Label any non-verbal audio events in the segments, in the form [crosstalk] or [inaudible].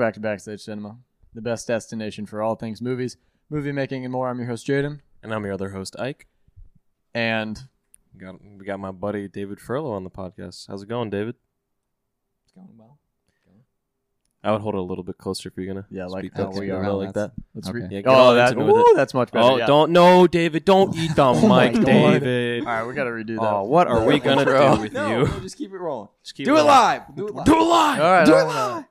Welcome back to Backstage Cinema, the best destination for all things movies, movie making, and more. I'm your host, Jaden. And I'm your other host, Ike. And We got we got my buddy David Furlough on the podcast. How's it going, David? It's going well. I would hold it a little bit closer if you're gonna Yeah, like speak how we are. little like that. let's Okay. read. Yeah, oh, that, ooh, it. that's much better. Oh, yeah. don't no, David, don't eat the [laughs] Oh mic, David. All right, we got to redo that. Oh, what are we gonna do with no, you? no, just keep it rolling. Just keep Do it rolling. live. Do it live. Do it live. All right, Do it don't live.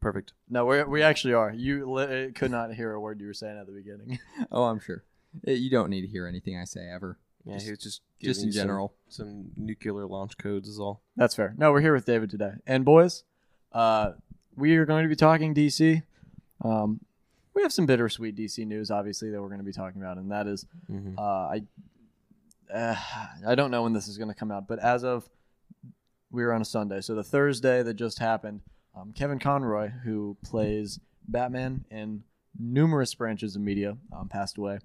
Perfect. No, we we actually are. You li- could not hear a word you were saying at the beginning. [laughs] [laughs] Oh, I'm sure. Eh, You don't need to hear anything I say ever. Yeah, Just- he was just just in you some- general. Some, nuclear launch codes is all. That's fair. No, we're here with David today. And boys, uh, we are going to be talking DC. Um, we have some bittersweet DC news, obviously, that we're going to be talking about, and that is Mm-hmm. uh, I uh, I don't know when this is going to come out, but as of we were on a Sunday, so the Thursday that just happened, um, Kevin Conroy, who plays Batman in numerous branches of media, um, passed away.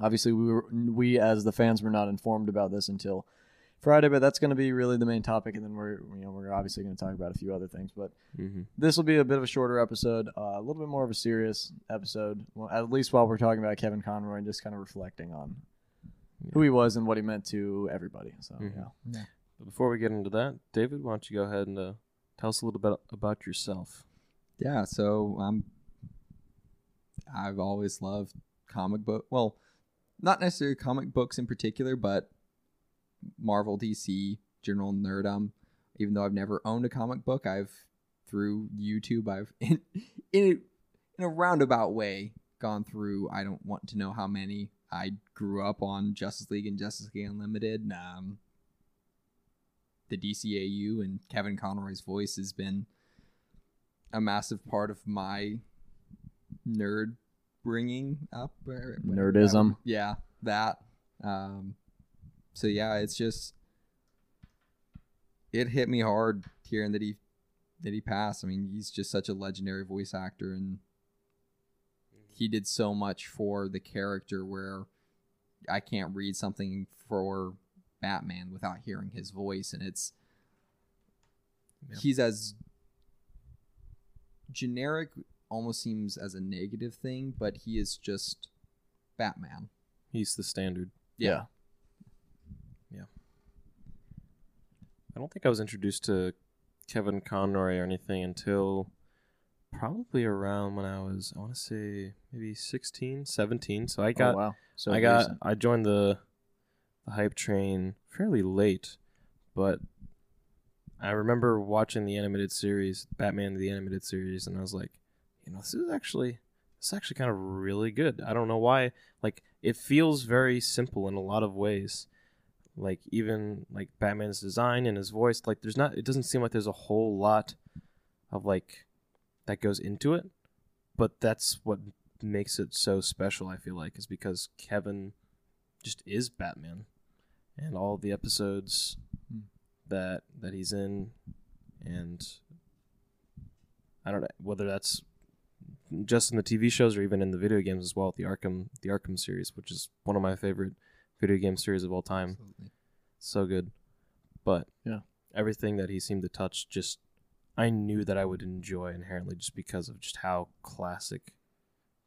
Obviously, we were we as the fans were not informed about this until Friday, but that's going to be really the main topic, and then we're you know we're obviously going to talk about a few other things, but Mm-hmm. this will be a bit of a shorter episode, uh, a little bit more of a serious episode, well, at least while we're talking about Kevin Conroy and just kind of reflecting on who he was and what he meant to everybody. So Mhm. yeah, But before we get into that, David, why don't you go ahead and uh, tell us a little bit about yourself? Yeah, so I'm. I've always loved comic book. Well, not necessarily comic books in particular, but Marvel, DC, general nerdum. Even though I've never owned a comic book, I've through YouTube, I've [laughs] in in a, in a roundabout way gone through. I don't want to know how many. I grew up on Justice League and Justice League Unlimited. And, um, the DCAU and Kevin Conroy's voice has been a massive part of my nerd bringing up. That Nerdism. yeah that. Um so yeah it's just it hit me hard hearing that he that he passed. I mean he's just such a legendary voice actor and he did so much for the character where i can't read something for batman without hearing his voice and it's Yeah. he's as generic almost seems as a negative thing, but he is just Batman. He's the standard. yeah, Yeah. I don't think I was introduced to Kevin Conroy or anything until probably around when I was, I want to say maybe 16, 17. So I oh, got oh, wow. So I got recent. I joined the the hype train fairly late, but I remember watching the animated series, Batman the animated series, and I was like, you know, this is actually this is actually kind of really good. I don't know why. Like it feels very simple in a lot of ways. Like even like Batman's design and his voice, like there's not it doesn't seem like there's a whole lot of like that goes into it. But that's what makes it so special, I feel like, is because Kevin just is Batman. And all the episodes Hmm. that that he's in and I don't know whether that's just in the TV shows or even in the video games as well, the Arkham the Arkham series, which is one of my favorite video game series of all time. Absolutely. So good. But Yeah. everything that he seemed to touch just I knew that I would enjoy inherently just because of just how classic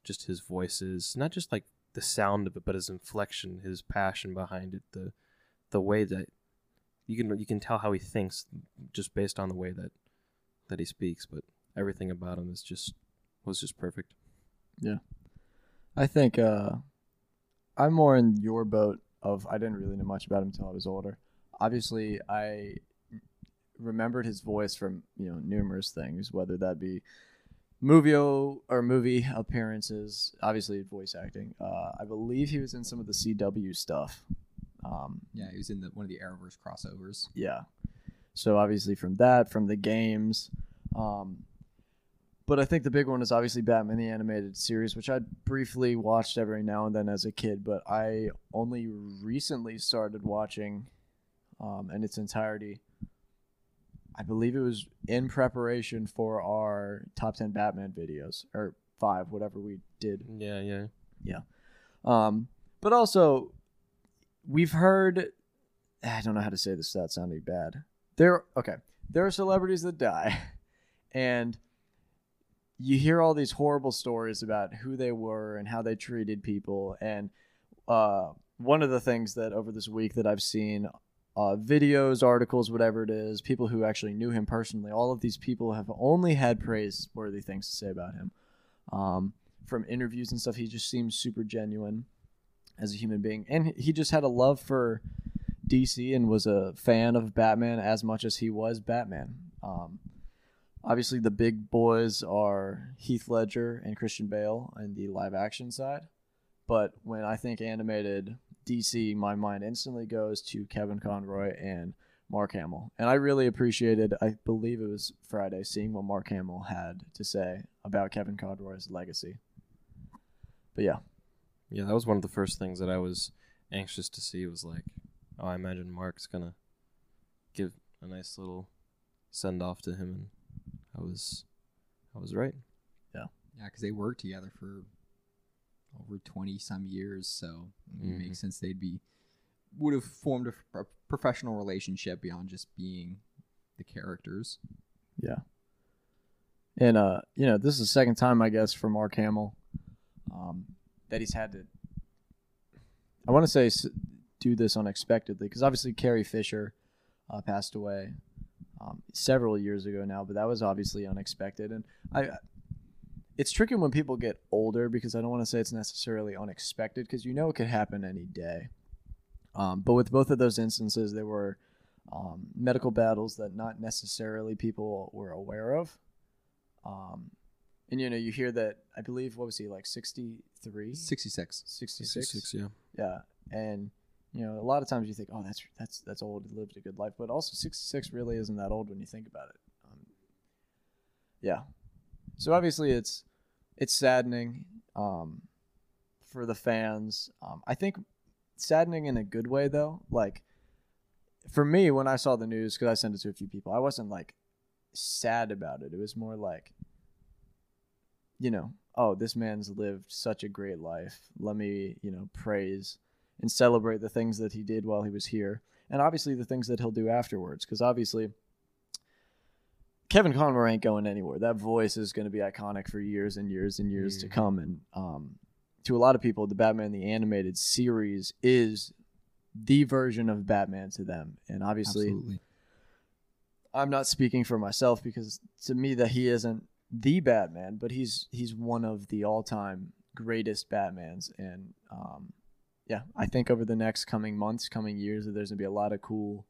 just his voice is. Not just like the sound of it, but his inflection, his passion behind it, the the way that you can you can tell how he thinks just based on the way that that he speaks, but everything about him is just was just perfect. Yeah, I think uh, I'm more in your boat of I didn't really know much about him until I was older. Obviously, I remembered his voice from you know numerous things, whether that be movie or movie appearances. Obviously, voice acting. Uh, I believe he was in some of the CW stuff. Um, Yeah, he was in the, one of the Arrowverse crossovers. yeah. So obviously from that, from the games, um, but I think the big one is obviously Batman the animated series, which I briefly watched every now and then as a kid, but I only recently started watching um, in its entirety. I believe it was in preparation for our top ten Batman videos or five, whatever we did Yeah, yeah. Yeah. Um, but also, we've heard. I don't know how to say this without sounding bad. There, okay, there are celebrities that die, [laughs] and you hear all these horrible stories about who they were and how they treated people. And uh, one of the things that over this week that I've seen uh, videos, articles, whatever it is, people who actually knew him personally, all of these people have only had praiseworthy things to say about him. Um, from interviews and stuff, he just seems super genuine as a human being. And he just had a love for DC and was a fan of Batman as much as he was Batman. Um, obviously, the big boys are Heath Ledger and Christian Bale and the live action side. But when I think animated DC, my mind instantly goes to Kevin Conroy and Mark Hamill. And I really appreciated, I believe it was Friday, seeing what Mark Hamill had to say about Kevin Conroy's legacy. But yeah, Yeah, that was one of the first things that I was anxious to see. Was like, oh, I imagine Mark's gonna give a nice little send off to him, and I was, I was right. Yeah, Yeah, because they worked together for over twenty some years, so it Mhm. makes sense they'd be would have formed a professional relationship beyond just being the characters. Yeah. And uh, you know, this is the second time I guess for Mark Hamill um, that he's had to. I want to say do this unexpectedly because obviously Carrie Fisher uh, passed away um, several years ago now, but that was obviously unexpected. And I, it's tricky when people get older because I don't want to say it's necessarily unexpected because you know it could happen any day. Um, but with both of those instances, there were um, medical battles that not necessarily people were aware of. Um, and you know, you hear that I believe what was he like 63, Sixty six. 66? yeah. Yeah, and you know, a lot of times you think, oh, that's that's that's old. He lived a good life, but also 66 really isn't that old when you think about it. Um, yeah, so obviously it's it's saddening um, for the fans. Um, I think saddening in a good way though. Like for me, when I saw the news, because I sent it to a few people, I wasn't like sad about it. It was more like, you know, oh, this man's lived such a great life. Let me, you know, praise and celebrate the things that he did while he was here, and obviously the things that he'll do afterwards. Because obviously, Kevin Conroy ain't going anywhere. That voice is going to be iconic for years and years and years to Mhm. come. And um, to a lot of people, the Batman the animated series is the version of Batman to them. And obviously, Absolutely. I'm not speaking for myself because to me that he isn't the Batman, but he's he's one of the all-time greatest Batmans. And um, yeah, I think over the next coming months, coming years, that there's gonna be a lot of cool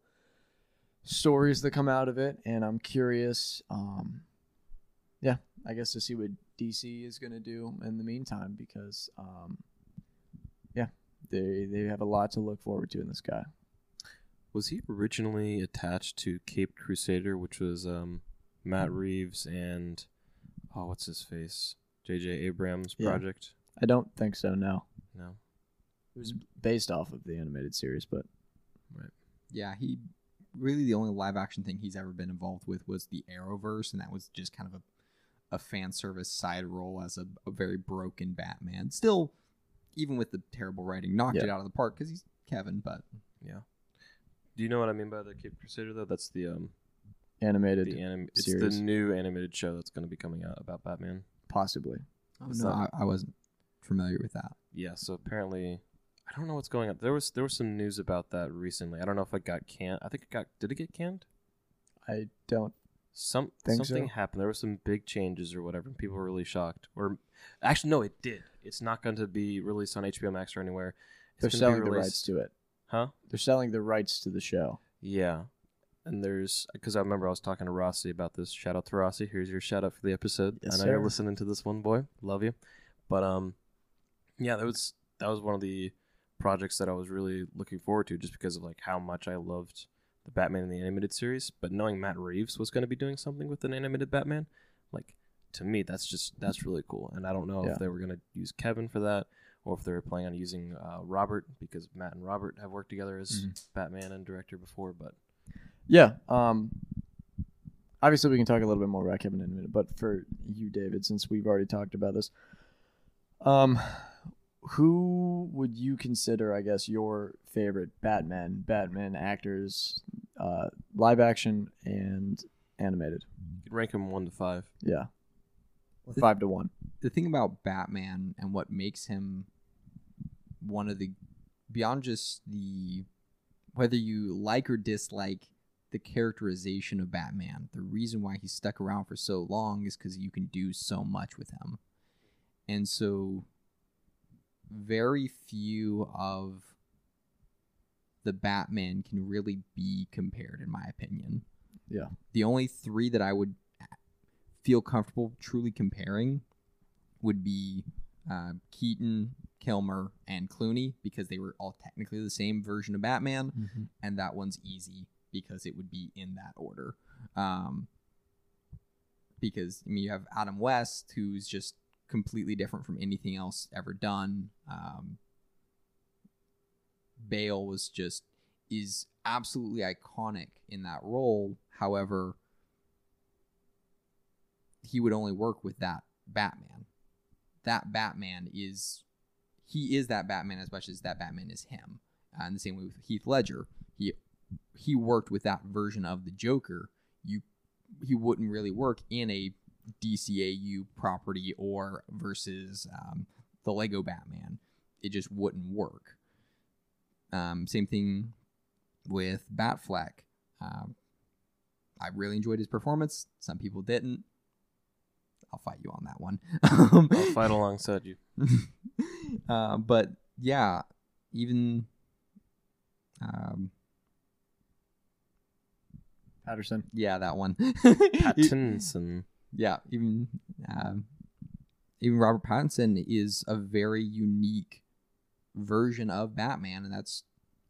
stories that come out of it, and I'm curious. Um, yeah, I guess to see what DC is gonna do in the meantime because um, yeah, they they have a lot to look forward to in this guy. Was he originally attached to Cape Crusader, which was um, Matt Reeves and oh, what's his face, J.J. Abrams' Yeah. project? I don't think so. No, No. it was based off of the animated series, but Right. Yeah, he really the only live action thing he's ever been involved with was the Arrowverse, and that was just kind of a, a fan service side role as a, a very broken Batman. Still, even with the terrible writing, knocked Yeah. it out of the park because he's Kevin. But Yeah. Do you know what I mean by the Cape Crusader though? That's the um animated the anim- it's series. the new animated show that's going to be coming out about Batman. possibly. oh, It's no, not- I, I wasn't familiar with that. Yeah, so apparently I don't know what's going on. There was there was some news about that recently. I don't know if it got canned. I think it got did it get canned? I don't. Some Think something so. happened. There were some big changes or whatever. and People were really shocked. Or actually, no, it did. It's not going to be released on HBO Max or anywhere. It's They're selling the rights to it. Huh? They're selling the rights to the show. Yeah. And there's because I remember I was talking to Rossi about this. Shout out to Rossi. Here's your shout out for the episode. Yes, I know sir. you're listening to this one, boy. Love you. But um, yeah, that was that was one of the projects that I was really looking forward to, just because of like how much I loved the Batman in the animated series. But knowing Matt Reeves was going to be doing something with an animated Batman, like to me, that's just that's really cool. And I don't know Yeah. if they were going to use Kevin for that, or if they were planning on using uh, Robert because Matt and Robert have worked together as Batman and director before. But Yeah. Um. Obviously, we can talk a little bit more about Kevin in a minute, but for you, David, since we've already talked about this, um, who would you consider, I guess, your favorite Batman, Batman actors, uh, live action and animated? you could rank them one to five. Yeah. or five to one. the thing about Batman and what makes him one of the beyond just the whether you like or dislike the characterization of Batman, the reason why he's stuck around for so long is because you can do so much with him. And so very few of the Batman can really be compared in my opinion. Yeah. The only three that I would feel comfortable truly comparing would be uh, Keaton, Kilmer, and Clooney because they were all technically the same version of Batman, and that one's easy because it would be in that order. Um, because I mean, you have Adam West, who's just completely different from anything else ever done. Um, Bale was just is absolutely iconic in that role. However, he would only work with that Batman. That Batman is he is that Batman as much as that Batman is him. Uh, in the same way with Heath Ledger, he he worked with that version of the Joker. You he wouldn't really work in a DCAU property or versus um, the Lego Batman. It just wouldn't work. Um, same thing with Batfleck. Um, I really enjoyed his performance. Some people didn't. I'll fight you on that one. Um, [laughs] I'll fight alongside you. [laughs] uh, but yeah, even um, Patterson. yeah, that one. [laughs] Pattinson. Yeah, even um, even Robert Pattinson is a very unique version of Batman, and that's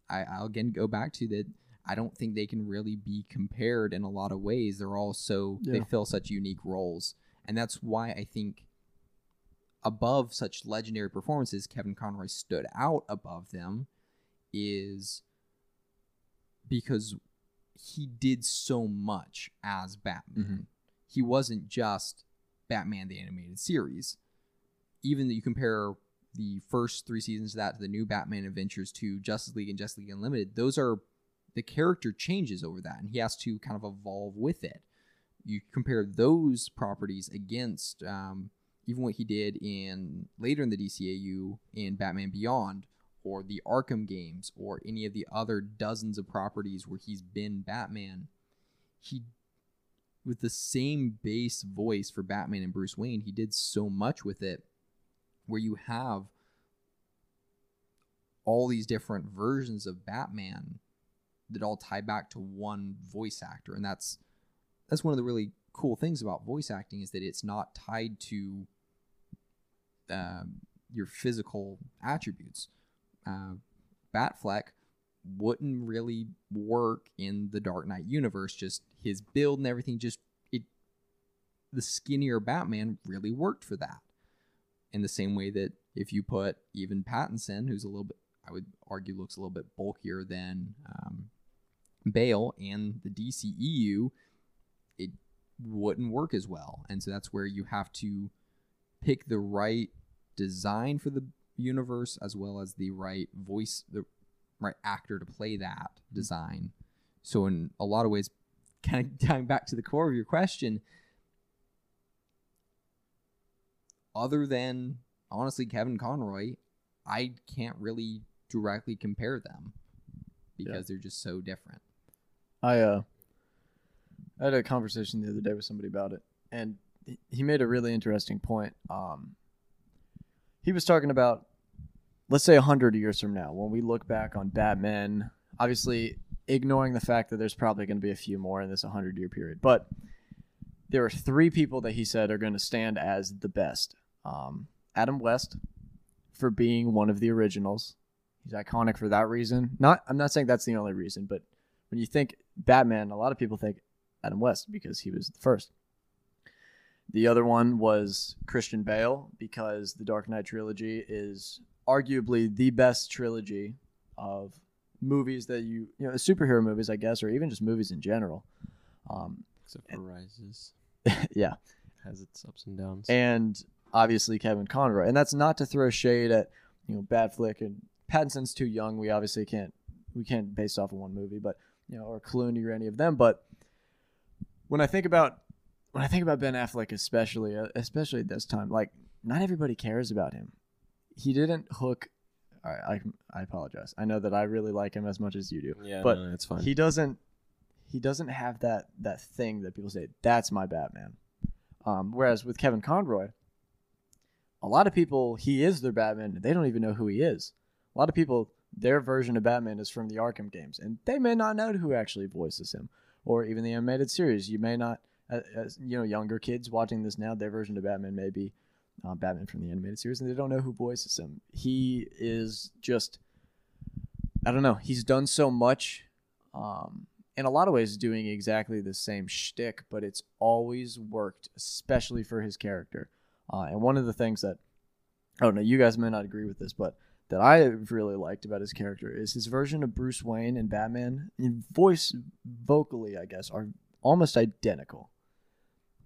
I, I'll again go back to that. I don't think they can really be compared in a lot of ways. They're all so they fill such unique roles, and that's why I think above such legendary performances, Kevin Conroy stood out above them, is because he did so much as Batman. He wasn't just Batman the animated series. Even that you compare the first three seasons of that to the new Batman Adventures to Justice League and Justice League Unlimited, those are the character changes over that, and he has to kind of evolve with it. You compare those properties against um, even what he did in later in the DCAU in Batman Beyond, or the Arkham games, or any of the other dozens of properties where he's been Batman. He with the same base voice for Batman and Bruce Wayne, he did so much with it where you have all these different versions of Batman that all tie back to one voice actor and that's that's one of the really cool things about voice acting is that it's not tied to um, your physical attributes. Uh, Batfleck wouldn't really work in the Dark Knight universe. Just his build and everything, just it. The skinnier Batman really worked for that. In the same way that if you put even Pattinson, who's a little bit, I would argue, looks a little bit bulkier than um, Bale and the DCEU, it wouldn't work as well. And so that's where you have to pick the right design for the universe as well as the right voice, the right actor to play that design. So in a lot of ways, kind of [laughs] tying back to the core of your question, other than honestly Kevin Conroy, I can't really directly compare them because Yeah. they're just so different. I uh, I had a conversation the other day with somebody about it, and he- he made a really interesting point. Um, he was talking about, let's say, a hundred years from now, when we look back on Batman, obviously ignoring the fact that there's probably going to be a few more in this hundred year period, but there are three people that he said are going to stand as the best. Um, Adam West, for being one of the originals, he's iconic for that reason. Not, I'm not saying that's the only reason, but when you think Batman, a lot of people think Adam West because he was the first. The other one was Christian Bale because the Dark Knight trilogy is arguably the best trilogy of movies that you you know superhero movies I guess or even just movies in general. Um, Except for Rises. [laughs] yeah, Has its ups and downs. and obviously Kevin Conroy. And that's not to throw shade at you know Batfleck and Pattinson's too young. We obviously can't we can't base off of one movie, but you know or Clooney or any of them. But when I think about when I think about Ben Affleck, especially uh, especially at this time, like not everybody cares about him. He didn't hook. I I, I apologize. I know that I really like him as much as you do. Yeah, But no, it's fine. He doesn't. He doesn't have that that thing that people say that's my Batman. Um, whereas with Kevin Conroy, a lot of people he is their Batman. They don't even know who he is. A lot of people their version of Batman is from the Arkham games, and they may not know who actually voices him, or even the animated series. You may not, as you know, younger kids watching this now, their version of Batman may be uh, Batman from the animated series, and they don't know who voices him. He is just, I don't know. He's done so much, um, in a lot of ways, doing exactly the same shtick, but it's always worked, especially for his character. Uh, and one of the things that, I don't know, you guys may not agree with this, but that I really liked about his character is his version of Bruce Wayne and Batman, in voice, vocally, I guess, are almost identical.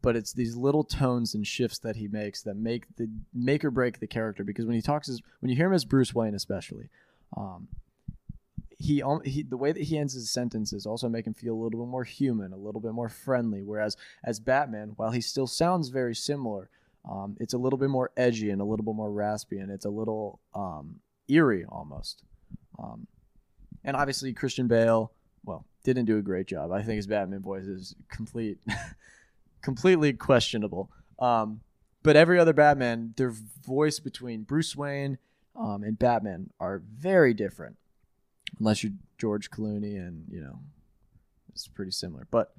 But it's these little tones and shifts that he makes that make the make or break the character. Because when he talks, as when you hear him as Bruce Wayne, especially, um, he, he the way that he ends his sentences also make him feel a little bit more human, a little bit more friendly. Whereas as Batman, while he still sounds very similar, um, it's a little bit more edgy and a little bit more raspy, and it's a little um, eerie almost. Um, and obviously Christian Bale, well, didn't do a great job. I think his Batman voice is complete, [laughs] completely questionable. Um, but every other Batman, their voice between Bruce Wayne um, and Batman are very different, unless you're George Clooney, and you know, it's pretty similar. But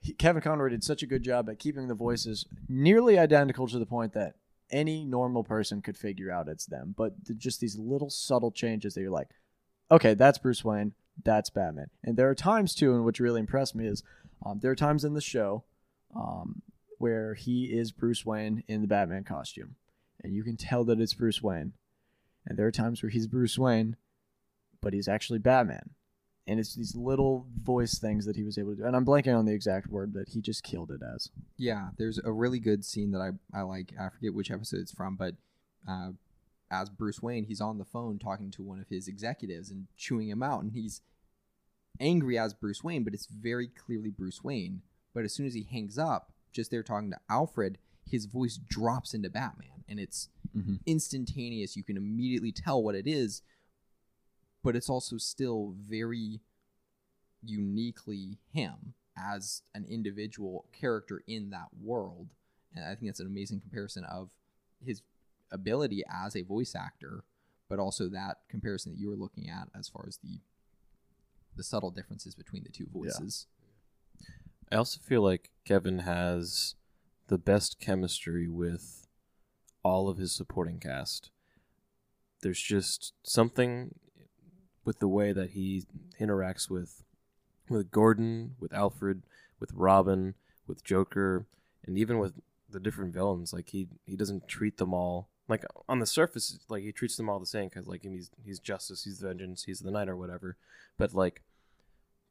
he, Kevin Conroy did such a good job at keeping the voices nearly identical to the point that any normal person could figure out it's them. But th- just these little subtle changes that you're like, okay, that's Bruce Wayne, that's Batman. And there are times too, and which really impressed me is um, there are times in the show um, where he is Bruce Wayne in the Batman costume, and you can tell that it's Bruce Wayne. And there are times where he's Bruce Wayne, but he's actually Batman. And it's these little voice things that he was able to do. And I'm blanking on the exact word, but he just killed it as. Yeah, there's a really good scene that I, I like. I forget which episode it's from, but uh, as Bruce Wayne, he's on the phone talking to one of his executives and chewing him out, and he's angry as Bruce Wayne, but it's very clearly Bruce Wayne. But as soon as he hangs up, just there talking to Alfred, his voice drops into Batman, and it's Mm-hmm. instantaneous. You can immediately tell what it is, but it's also still very uniquely him as an individual character in that world. And I think that's an amazing comparison of his ability as a voice actor, but also that comparison that you were looking at as far as the the subtle differences between the two voices. I also feel like Kevin has the best chemistry with all of his supporting cast. There's just something with the way that he interacts with with Gordon, with Alfred, with Robin, with Joker, and even with the different villains. Like he he doesn't treat them all like on the surface like he treats them all the same because like he's he's justice, he's vengeance, he's the night or whatever. But like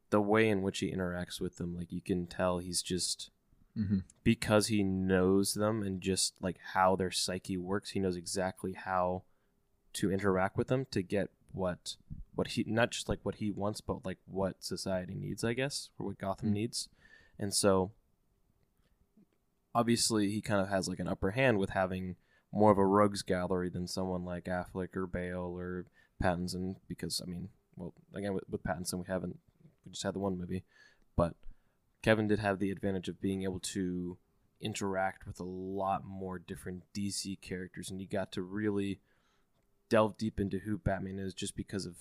the way in which he interacts with them, like you can tell he's just Mm-hmm. because he knows them and just like how their psyche works, he knows exactly how to interact with them to get what what he not just like what he wants, but like what society needs, I guess, or what Gotham Mm. needs. And so obviously he kind of has like an upper hand with having more of a rogues gallery than someone like Affleck or Bale or Pattinson because I mean, well, again with, with Pattinson we haven't we just had the one movie, but Kevin did have the advantage of being able to interact with a lot more different DC characters, and you got to really delve deep into who Batman is just because of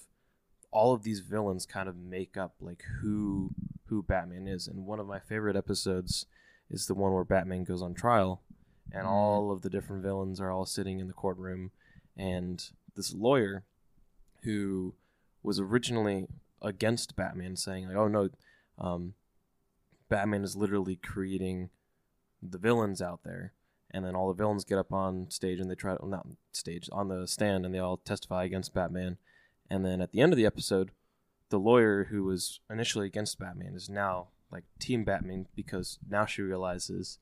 all of these villains kind of make up like who who Batman is. And one of my favorite episodes is the one where Batman goes on trial and Mhm. all of the different villains are all sitting in the courtroom and this lawyer who was originally against Batman saying like oh no um, Batman is literally creating the villains out there. And then all the villains get up on stage and they try to not stage on the stand and they all testify against Batman. And then at the end of the episode the lawyer who was initially against Batman is now like team Batman because now she realizes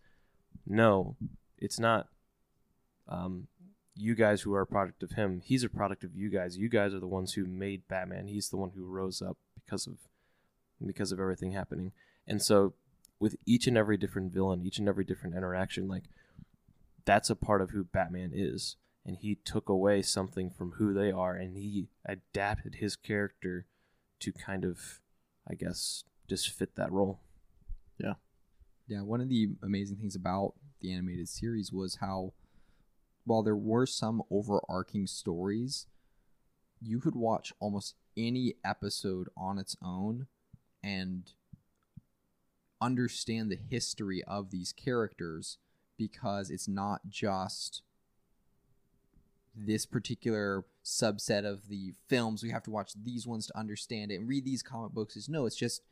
no it's not um, you guys who are a product of him he's a product of you guys you guys are the ones who made Batman he's the one who rose up because of because of everything happening and so with each and every different villain, each and every different interaction, like that's a part of who Batman is. And he took away something from who they are and he adapted his character to kind of, I guess, just fit that role. Yeah, Yeah, one of the amazing things about the animated series was how, while there were some overarching stories, you could watch almost any episode on its own and understand the history of these characters because it's not just this particular subset of the films. We have to watch these ones to understand it and read these comic books. Is no it's just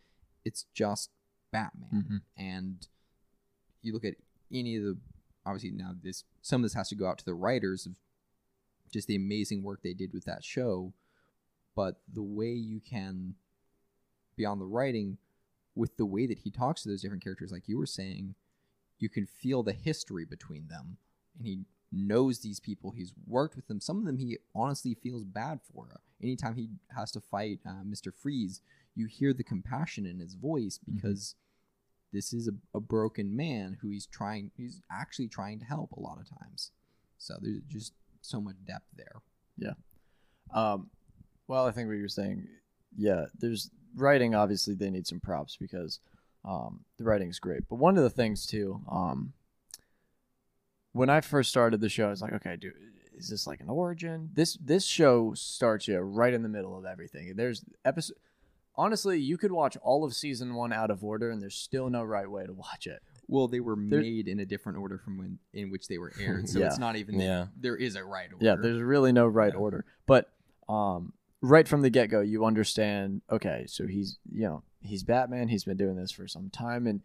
it's just batman. Mhm. and you look at any of the obviously now this some of this has to go out to the writers of just the amazing work they did with that show. But the way you can beyond the writing with the way that he talks to those different characters like you were saying you can feel the history between them. And he knows these people. He's worked with them. Some of them he honestly feels bad for. Anytime he has to fight uh, mr freeze you hear the compassion in his voice because this is a, a broken man who he's trying he's actually trying to help a lot of times so there's just so much depth there Yeah. Um, well, I think what you're saying, yeah, there's writing. Obviously, they need some props because um, the writing is great. But one of the things too, um, when I first started the show, I was like, okay, dude, is this like an origin? This this show starts you right in the middle of everything. There's episode. Honestly, you could watch all of season one out of order, and there's still no right way to watch it. well they were There- made in a different order from when in which they were aired so [laughs] Yeah. it's not even Yeah. there is a right order Yeah, there's really no right Yeah. order. But um, right from the get go, you understand. Okay, so he's you know he's Batman. He's been doing this for some time, and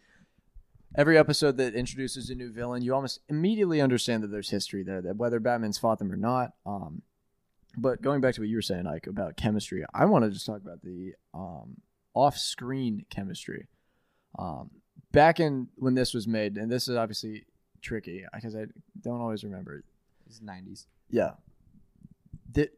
every episode that introduces a new villain, you almost immediately understand that there's history there. That whether Batman's fought them or not. Um, but going back to what you were saying, Ike, about chemistry, I want to just talk about the um, off-screen chemistry. Um, back in when this was made, and this is obviously tricky because I don't always remember it's 90s yeah. The,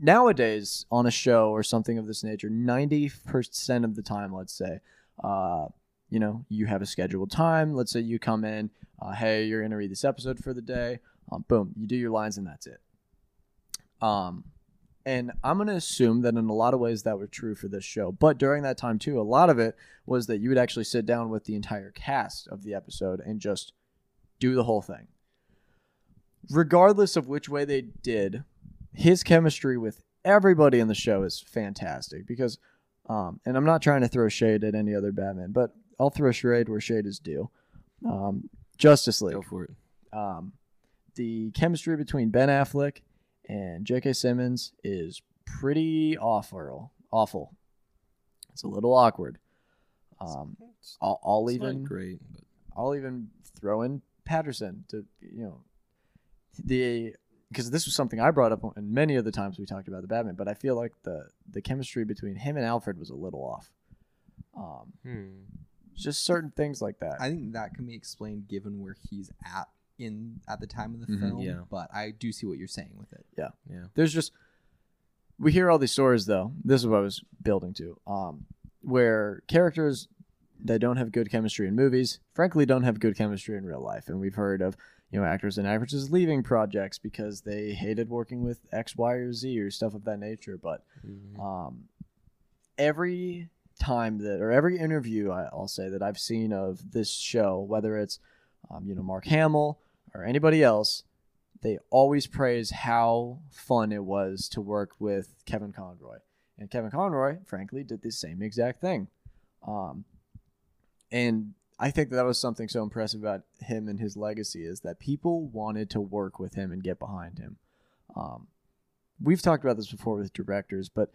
nowadays, on a show or something of this nature, 90% of the time, let's say, uh, you know, you have a scheduled time. Let's say you come in, uh, hey, you're going to read this episode for the day. Um, boom, you do your lines and that's it. Um, and I'm going to assume that in a lot of ways that were true for this show. But during that time, too, a lot of it was that you would actually sit down with the entire cast of the episode and just do the whole thing regardless of which way they did, his chemistry with everybody in the show is fantastic because, um, and I'm not trying to throw shade at any other Batman, but I'll throw shade where shade is due. Um, Justice League. Go for it. Um, the chemistry between Ben Affleck and J.K. Simmons is pretty awful. Awful. It's a little awkward. Um, It's, I'll, I'll even great, but I'll even throw in Patterson to you know the because this was something I brought up in many of the times we talked about the Batman, but I feel like the the chemistry between him and Alfred was a little off. Um, hmm. just certain things like that. i think that can be explained given where he's at in at the time of the Mhm. film Yeah. but i do see what you're saying with it yeah. Yeah. There's just we hear all these stories though. This is what I was building to. Um, where characters that don't have good chemistry in movies, frankly, don't have good chemistry in real life, and we've heard of you know actors and actresses leaving projects because they hated working with X, Y, or Z or stuff of that nature. But Mhm. um, every time that or every interview I, I'll say that I've seen of this show, whether it's um, you know Mark Hamill or anybody else, they always praise how fun it was to work with Kevin Conroy, and Kevin Conroy, frankly, did the same exact thing. Um, and I think that was something so impressive about him and his legacy is that people wanted to work with him and get behind him. Um, we've talked about this before with directors, but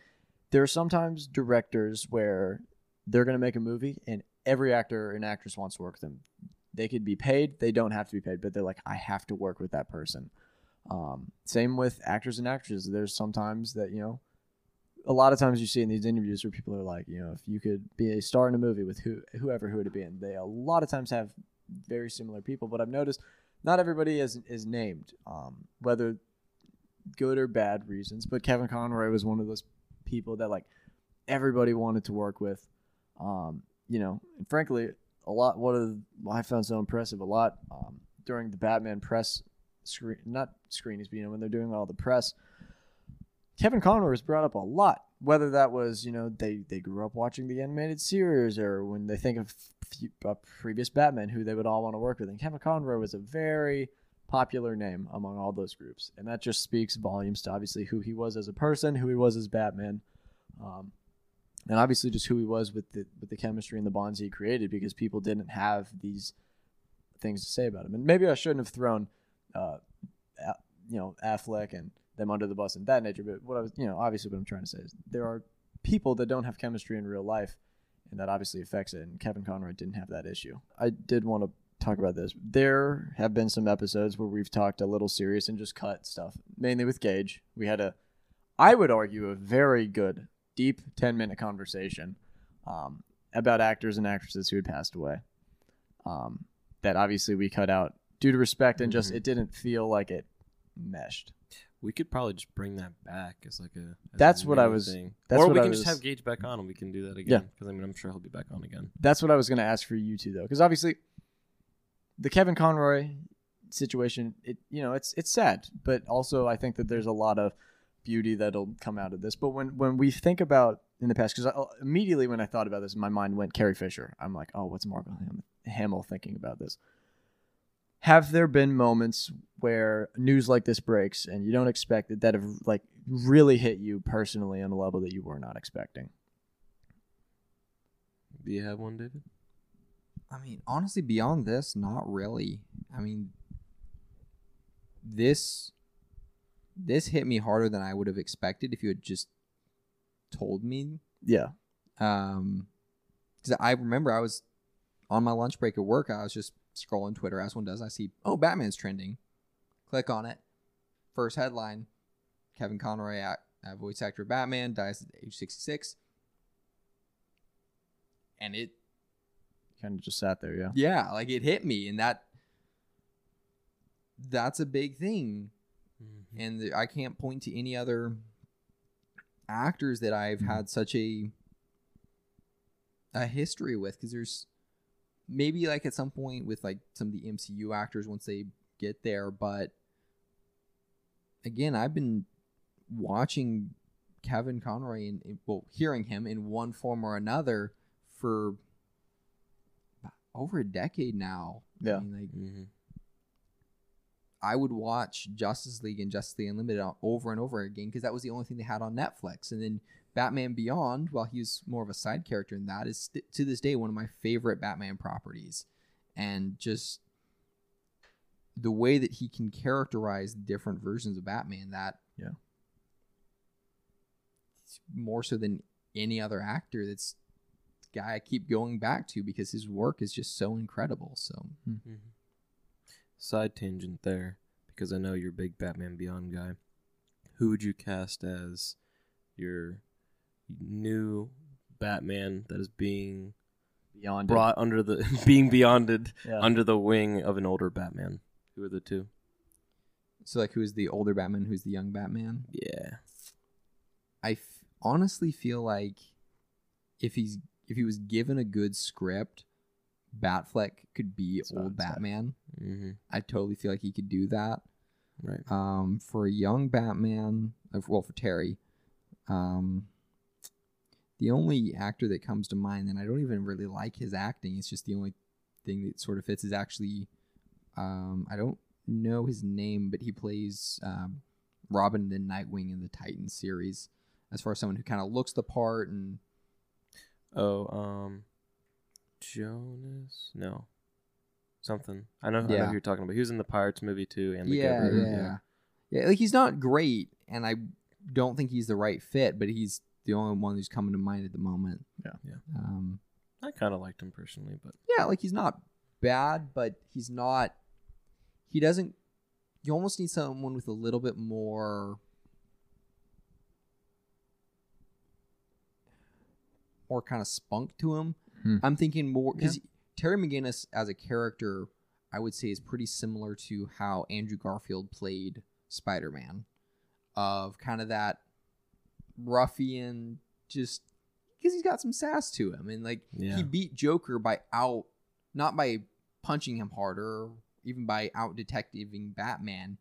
there are sometimes directors where they're going to make a movie and every actor and actress wants to work with them. They could be paid, they don't have to be paid, but they're like, I have to work with that person. Um, same with actors and actresses. There's sometimes that, you know, a lot of times you see in these interviews where people are like, you know, if you could be a star in a movie with who, whoever who would it be, and they a lot of times have very similar people. But I've noticed not everybody is is named, um, whether good or bad reasons. But Kevin Conroy was one of those people that like everybody wanted to work with. Um, you know, and frankly, a lot. What I found so impressive a lot um, during the Batman press screen, not screenings, but you know when they're doing all the press. Kevin Conroy was brought up a lot. Whether that was you know they they grew up watching the animated series, or when they think of few, uh, previous Batman, who they would all want to work with, and Kevin Conroy was a very popular name among all those groups, and that just speaks volumes to obviously who he was as a person, who he was as Batman. Um, and obviously just who he was with the with the chemistry and the bonds he created because people didn't have these things to say about him. And maybe I shouldn't have thrown, uh, you know, Affleck and them under the bus in that nature. But what I was, you know, obviously what I'm trying to say is there are people that don't have chemistry in real life, and that obviously affects it. And Kevin Conroy didn't have that issue. I did want to talk about this. There have been some episodes where we've talked a little serious and just cut stuff, mainly with Gage. We had a, I would argue, a very good deep 10 minute conversation um, about actors and actresses who had passed away um, that obviously we cut out due to respect and just Mhm. it didn't feel like it meshed We could probably just bring that back as like a. As a That's what I was- Thing. that's or what we I can just was- have Gage back on, and we can do that Yeah. again. Because I mean, I'm sure he'll be back on again. that's what i was going to ask for you two though because obviously the kevin conroy situation it you know it's it's sad but also i think that there's a lot of beauty that'll come out of this but when when we think about in the past because uh, immediately when i thought about this my mind went carrie fisher i'm like oh what's mark Ham- hamill thinking about this have there been moments where news like this breaks and you don't expect it that have like really hit you personally on a level that you were not expecting Do you have one, David? I mean, honestly, beyond this, not really. I mean, this this hit me harder than I would have expected if you had just told me. yeah Um, because I remember I was on my lunch break at work. I was just scrolling Twitter as one does. I see, oh, Batman's trending. Click on it. First headline: Kevin Conroy, act, uh, voice actor Batman, dies at age sixty-six. And it kind of just sat there yeah yeah like it hit me and that that's a big thing Mm-hmm. and th- i can't point to any other actors that i've Mhm. had such a a history with because there's maybe like at some point with like some of the mcu actors once they get there but again i've been watching kevin conroy and and- well hearing him in one form or another for over a decade now Yeah. I mean, like hmm I would watch Justice League and Justice League Unlimited over and over again because that was the only thing they had on Netflix. And then Batman Beyond, while he was more of a side character in that, is st- to this day one of my favorite Batman properties. And just the way that he can characterize different versions of Batman, that Yeah. more so than any other actor. That's guy I keep going back to because his work is just so incredible. So Mm-hmm. Side tangent there, because I know you're a big Batman Beyond guy. Who would you cast as your new Batman that is being beyond brought under the [laughs] being beyonded Yeah. under the wing of an older Batman? Who are the two? so like who's the older Batman, who's the young Batman? Yeah. I f- honestly feel like if he's if he was given a good script, Batfleck could be That's old Batman. Mm-hmm. I totally feel like he could do that. Right. Um, for a young Batman, uh, well, for Terry, um, the only actor that comes to mind, and I don't even really like his acting. It's just the only thing that sort of fits. Is actually, um, I don't know his name, but he plays um, Robin the Nightwing in the Titans series. As far as someone who kind of looks the part and Oh, um, Jonas? No, something. I know. I know who you're talking about. He was in the Pirates movie too, and the yeah, Giver. yeah, yeah, Like he's not great, and I don't think he's the right fit, but he's the only one who's coming to mind at the moment. Yeah. Yeah. Um, I kind of liked him personally, but yeah, like he's not bad, but he's not. He doesn't. You almost need someone with a little bit more. More kind of spunk to him. Hmm. I'm thinking more because Terry McGinnis as a character, I would say, is pretty similar to how Andrew Garfield played Spider Man, of kind of that ruffian, just because he's got some sass to him, and like Yeah. he beat Joker by out not by punching him harder, even by out detectiving Batman.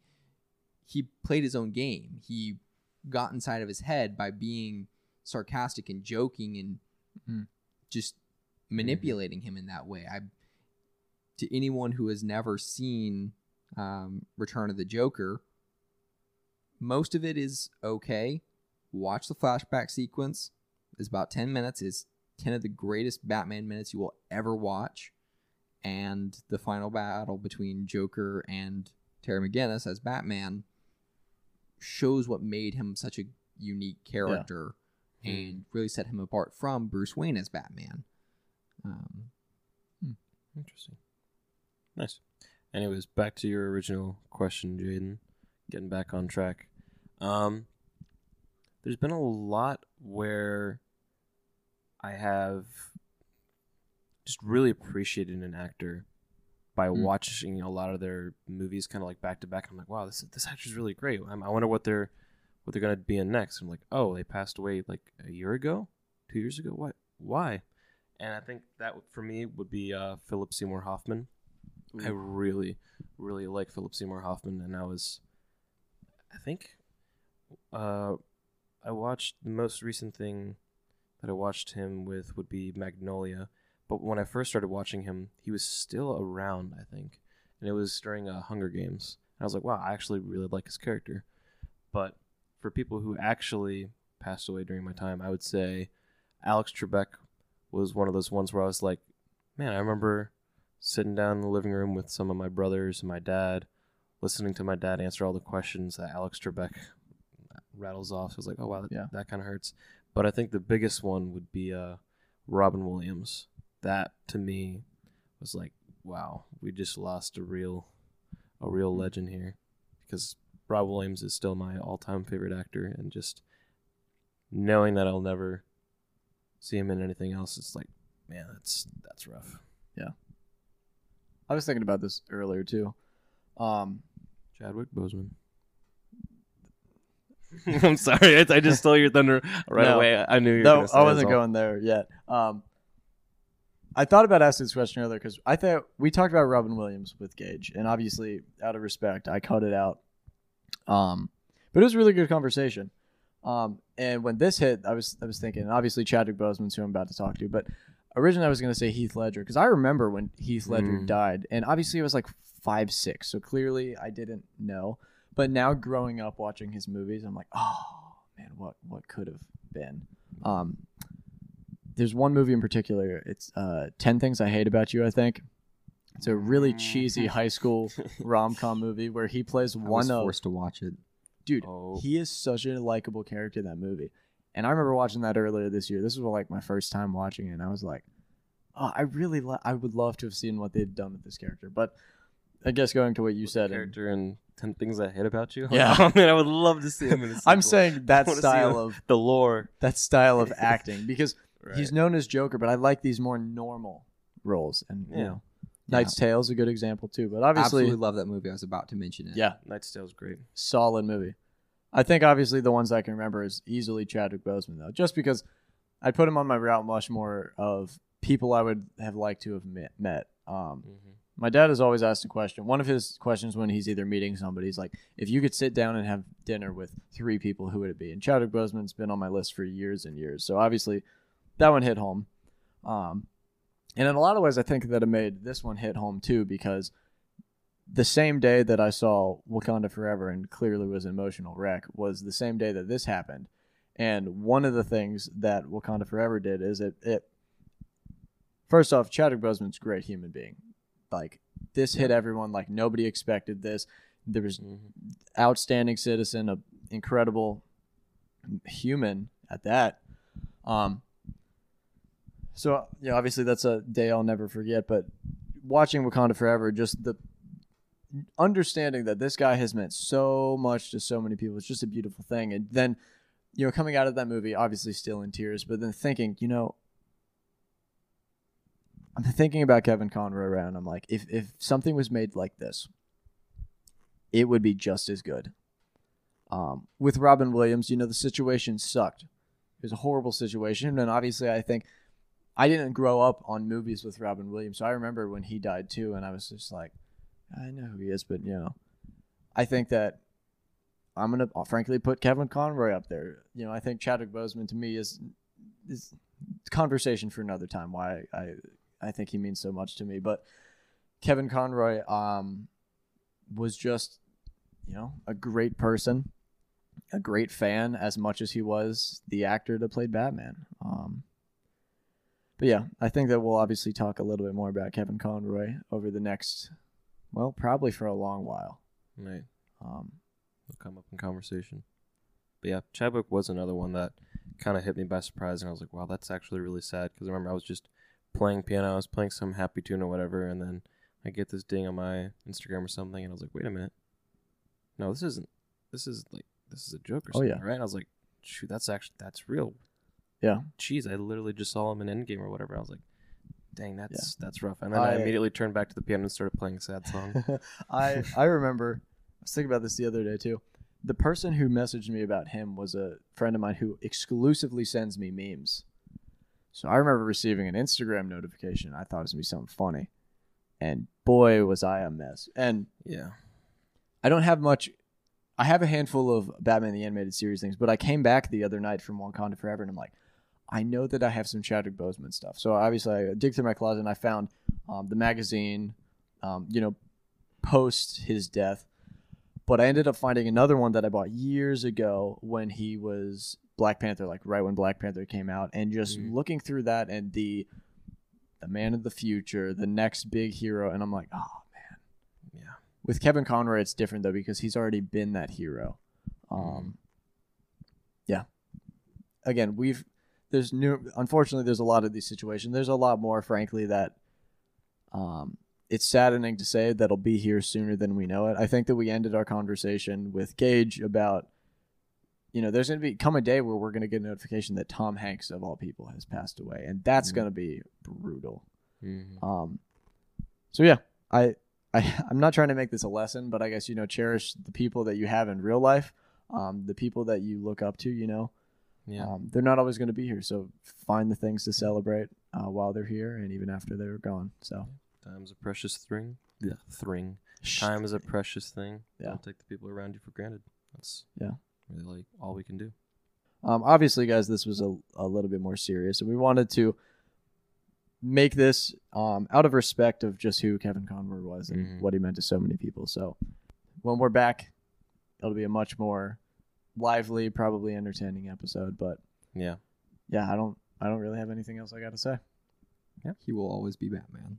He played his own game. He got inside of his head by being sarcastic and joking and Mhm. just manipulating him in that way. I to anyone who has never seen um, Return of the Joker, most of it is okay. Watch the flashback sequence. It's about ten minutes. It's ten of the greatest Batman minutes you will ever watch. And the final battle between Joker and Terry McGinnis as Batman shows what made him such a unique character and really set him apart from Bruce Wayne as Batman. Um, Interesting. Nice. Anyways, back to your original question, Jaden. Getting back on track. Um, there's been a lot where I have just really appreciated an actor by Mm. watching a lot of their movies, kind of like back to back. I'm like, wow, this this actor's really great. I'm, I wonder what they're what they're gonna be in next. I'm like, oh, they passed away like a year ago, two years ago. What? Why? And I think that for me would be uh, Philip Seymour Hoffman. I really, really like Philip Seymour Hoffman, and I was, I think, uh, I watched the most recent thing that I watched him with would be Magnolia, but when I first started watching him, he was still around, I think, and it was during uh, Hunger Games. And I was like, wow, I actually really like his character. But for people who actually passed away during my time, I would say Alex Trebek was one of those ones where I was like, man, I remember sitting down in the living room with some of my brothers and my dad, listening to my dad answer all the questions that Alex Trebek rattles off. I was like, oh wow, that, Yeah. that kind of hurts. But I think the biggest one would be uh, Robin Williams. That to me was like, wow, we just lost a real, a real legend here, because Rob Williams is still my all-time favorite actor, and just knowing that I'll never see him in anything else, it's like, man, that's that's rough. Yeah. I was thinking about this earlier too. Um, Chadwick Boseman. [laughs] I'm sorry, I, I just stole your thunder right No. away. I knew you were no, say I wasn't going there yet. Um, I thought about asking this question earlier because I thought we talked about Robin Williams with Gage, and obviously, out of respect, I cut it out. Um, but it was a really good conversation. Um, and when this hit, I was I was thinking, obviously Chadwick Boseman's who I'm about to talk to, but originally I was going to say Heath Ledger because I remember when Heath Ledger Mm. died, and obviously I was like five six, so clearly I didn't know. But now growing up watching his movies, I'm like, oh man, what what could have been? Um, there's one movie in particular. It's uh, Ten Things I Hate About You. I think it's a really cheesy high school [laughs] rom com movie where he plays I was one of forced to watch it. Dude. Oh. He is such a likable character in that movie. And I remember watching that earlier this year. This was like my first time watching it, and I was like, oh, I really, lo- I would love to have seen what they'd done with this character. But I guess going to what you With said, and- character in Ten Things I Hate About You. [laughs] Yeah. oh, man, I would love to see him in a [laughs] I'm sequel. saying [laughs] that I style of the lore. that style of acting because Right. he's known as Joker, but I like these more normal roles, and you know, Knight's Tale is a good example too. But obviously, Absolutely love that movie. I was about to mention it. yeah, Knight's Tale's is great. solid movie. I think obviously the ones I can remember is easily Chadwick Boseman though, just because I put him on my route much more of people I would have liked to have met. met. Um, my dad has always asked a question. One of his questions when he's either meeting somebody, he's like, "If you could sit down and have dinner with three people, who would it be?" And Chadwick Boseman's been on my list for years and years, so obviously that one hit home. Um, and in a lot of ways, I think that it made this one hit home too because the same day that I saw Wakanda Forever and clearly was an emotional wreck was the same day that this happened. And one of the things that Wakanda Forever did is it, it first off, Chadwick Boseman's a great human being. Like this hit everyone like nobody expected this. There was Mhm. outstanding citizen, a incredible human at that. Um, so yeah, obviously that's a day I'll never forget. But watching Wakanda Forever, just the understanding that this guy has meant so much to so many people, it's just a beautiful thing. And then, you know, coming out of that movie, obviously still in tears, but then thinking, you know, I'm thinking about Kevin Conroy and I'm like, if if something was made like this, it would be just as good. Um, with Robin Williams, you know, the situation sucked. It was a horrible situation, and obviously, I think I didn't grow up on movies with Robin Williams, so I remember when he died too, and I was just like, I know who he is, but you know, I think that I'm gonna uh, frankly put Kevin Conroy up there. You know, I think Chadwick Boseman to me is is conversation for another time. Why I I think he means so much to me, but Kevin Conroy um was just you know a great person, a great fan as much as he was the actor that played Batman. Um, but yeah, I think that we'll obviously talk a little bit more about Kevin Conroy over the next, well, probably for a long while. Right. Um, It'll come up in conversation. But yeah, Chadwick was another one that kind of hit me by surprise, and I was like, "Wow, that's actually really sad." Because I remember I was just playing piano, I was playing some happy tune or whatever, and then I get this ding on my Instagram or something, and I was like, "Wait a minute, no, this isn't. This is like this is a joke or Oh, something, yeah. right?" And I was like, "Shoot, that's actually that's real." Yeah. Jeez, I literally just saw him in Endgame or whatever. I was like, "Dang, that's that's rough." And then I- I, immediately turned back to the piano and started playing a sad song. [laughs] I I remember I was thinking about this the other day too. The person who messaged me about him was a friend of mine who exclusively sends me memes. So I remember receiving an Instagram notification. I thought it was gonna be something funny, and boy was I a mess. And yeah. I don't have much. I have a handful of Batman the Animated Series things, but I came back the other night from Wakanda Forever, and I'm like, I know that I have some Chadwick Boseman stuff. So obviously, I dig through my closet and I found um, the magazine, um, you know, post his death. But I ended up finding another one that I bought years ago when he was Black Panther, like right when Black Panther came out, and just Mm. looking through that and the the man of the future, the next big hero, and I'm like, oh man Yeah. with Kevin Conroy, it's different though because he's already been that hero. Um, yeah. Again, we've there's new. Unfortunately, there's a lot of these situations. There's a lot more, frankly, that um, it's saddening to say that'll be here sooner than we know it. I think that we ended our conversation with Gage about. You know, there's going to be come a day where we're going to get a notification that Tom Hanks, of all people, has passed away, and that's Mhm. going to be brutal. Mhm. Um, so yeah, I, I, I'm not trying to make this a lesson, but I guess you know, cherish the people that you have in real life, um, the people that you look up to. You know, Yeah. um, they're not always going to be here, so find the things to celebrate uh, while they're here and even after they're gone. So Time's a precious thing. Yeah, thing. Time is a precious thing. Yeah. Don't take the people around you for granted. That's Yeah. really like all we can do. Um, obviously, guys, this was a, a little bit more serious, and we wanted to make this um, out of respect of just who Kevin Conroy was and Mhm. what he meant to so many people. So when we're back, it'll be a much more lively, probably entertaining episode. But Yeah. yeah, I don't, I don't really have anything else I got to say. Yeah, He will always be Batman.